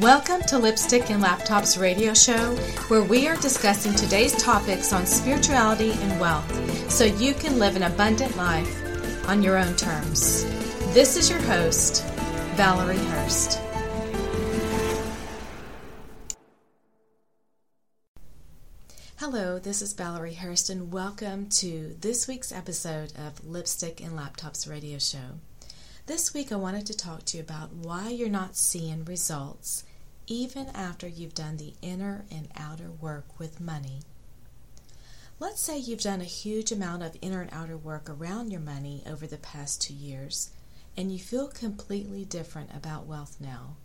Welcome to Lipstick and Laptops radio show, where we are discussing today's topics on spirituality and wealth so you can live an abundant life on your own terms. This is your host, Valerie Hurst. Hello, this is Valerie Hurst, and welcome to this week's episode of Lipstick and Laptops radio show. This week, I wanted to talk to you about why you're not seeing results even after you've done the inner and outer work with money. Let's say you've done a huge amount of inner and outer work around your money over the past two years, and you feel completely different about wealth now.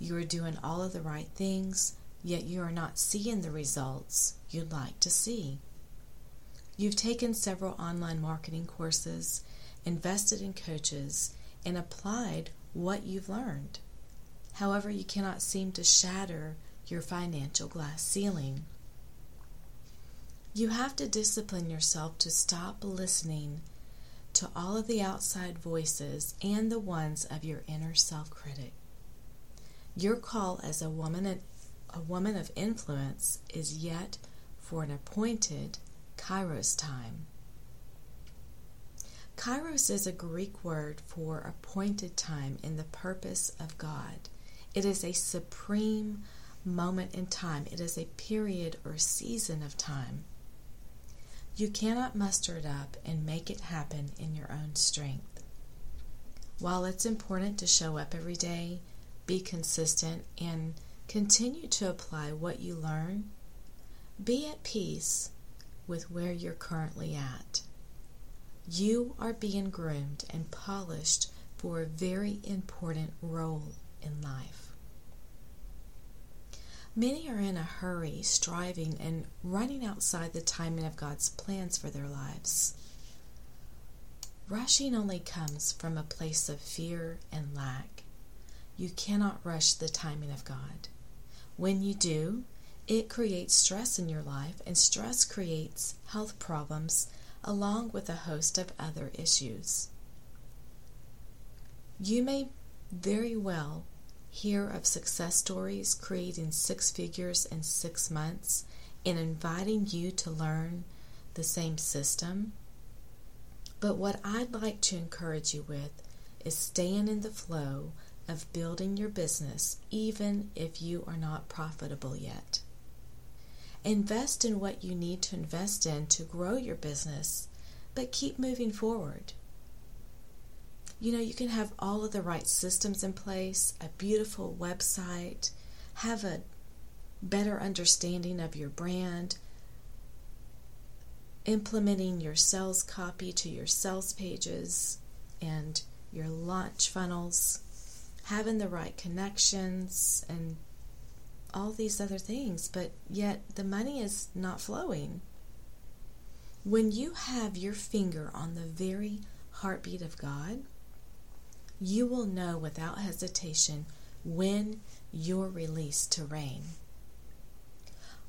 You are doing all of the right things, yet you are not seeing the results you'd like to see. You've taken several online marketing courses invested in coaches, and applied what you've learned. However, you cannot seem to shatter your financial glass ceiling. You have to discipline yourself to stop listening to all of the outside voices and the ones of your inner self critic. Your call as a woman, a woman of influence is yet for an appointed Kairos time. Kairos is a Greek word for appointed time in the purpose of God. It is a supreme moment in time, it is a period or season of time. You cannot muster it up and make it happen in your own strength. While it's important to show up every day, be consistent, and continue to apply what you learn, be at peace with where you're currently at. You are being groomed and polished for a very important role in life. Many are in a hurry, striving and running outside the timing of God's plans for their lives. Rushing only comes from a place of fear and lack. You cannot rush the timing of God. When you do, it creates stress in your life, and stress creates health problems along with a host of other issues. You may very well hear of success stories creating six figures in six months and inviting you to learn the same system. But what I'd like to encourage you with is staying in the flow of building your business even if you are not profitable yet. Invest in what you need to invest in to grow your business, but keep moving forward. You know, you can have all of the right systems in place, a beautiful website, have a better understanding of your brand, implementing your sales copy to your sales pages and your launch funnels, having the right connections, and all these other things, but yet the money is not flowing. When you have your finger on the very heartbeat of God, you will know without hesitation when you're released to reign.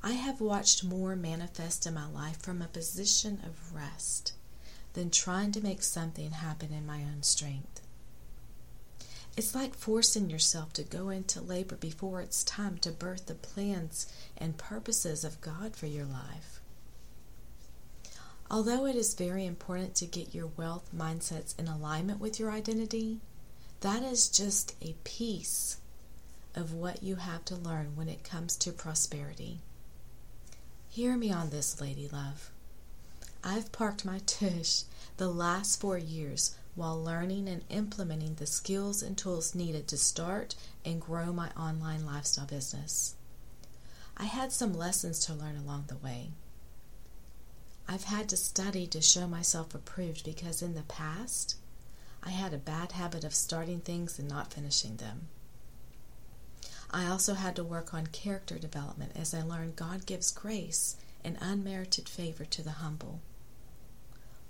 I have watched more manifest in my life from a position of rest than trying to make something happen in my own strength. It's like forcing yourself to go into labor before it's time to birth the plans and purposes of God for your life. Although it is very important to get your wealth mindsets in alignment with your identity, that is just a piece of what you have to learn when it comes to prosperity. Hear me on this, lady love. I've parked my tush the last four years while learning and implementing the skills and tools needed to start and grow my online lifestyle business. I had some lessons to learn along the way. I've had to study to show myself approved because in the past, I had a bad habit of starting things and not finishing them. I also had to work on character development as I learned God gives grace and unmerited favor to the humble.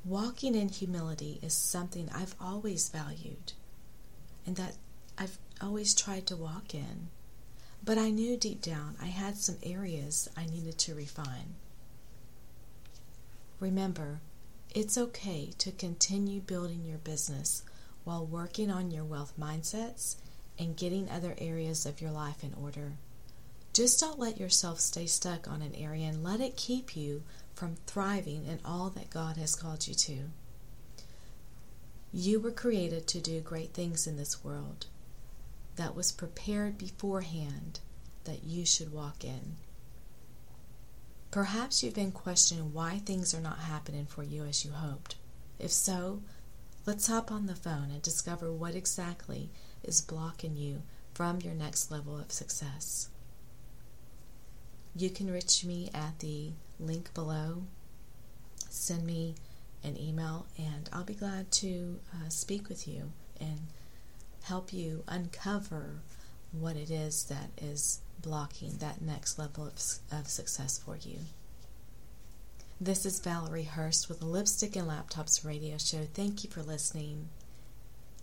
Walking in humility is something I've always valued and that I've always tried to walk in. But I knew deep down I had some areas I needed to refine. Remember, it's okay to continue building your business while working on your wealth mindsets and getting other areas of your life in order. Just don't let yourself stay stuck on an area and let it keep you from thriving in all that God has called you to. You were created to do great things in this world that was prepared beforehand that you should walk in. Perhaps you've been questioning why things are not happening for you as you hoped. If so, let's hop on the phone and discover what exactly is blocking you from your next level of success. You can reach me at the link below. Send me an email, and I'll be glad to uh, speak with you and help you uncover what it is that is blocking that next level of, of success for you. This is Valerie Hurst with the Lipstick and Laptops radio show. Thank you for listening,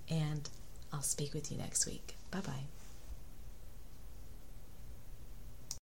and I'll speak with you next week. Bye bye.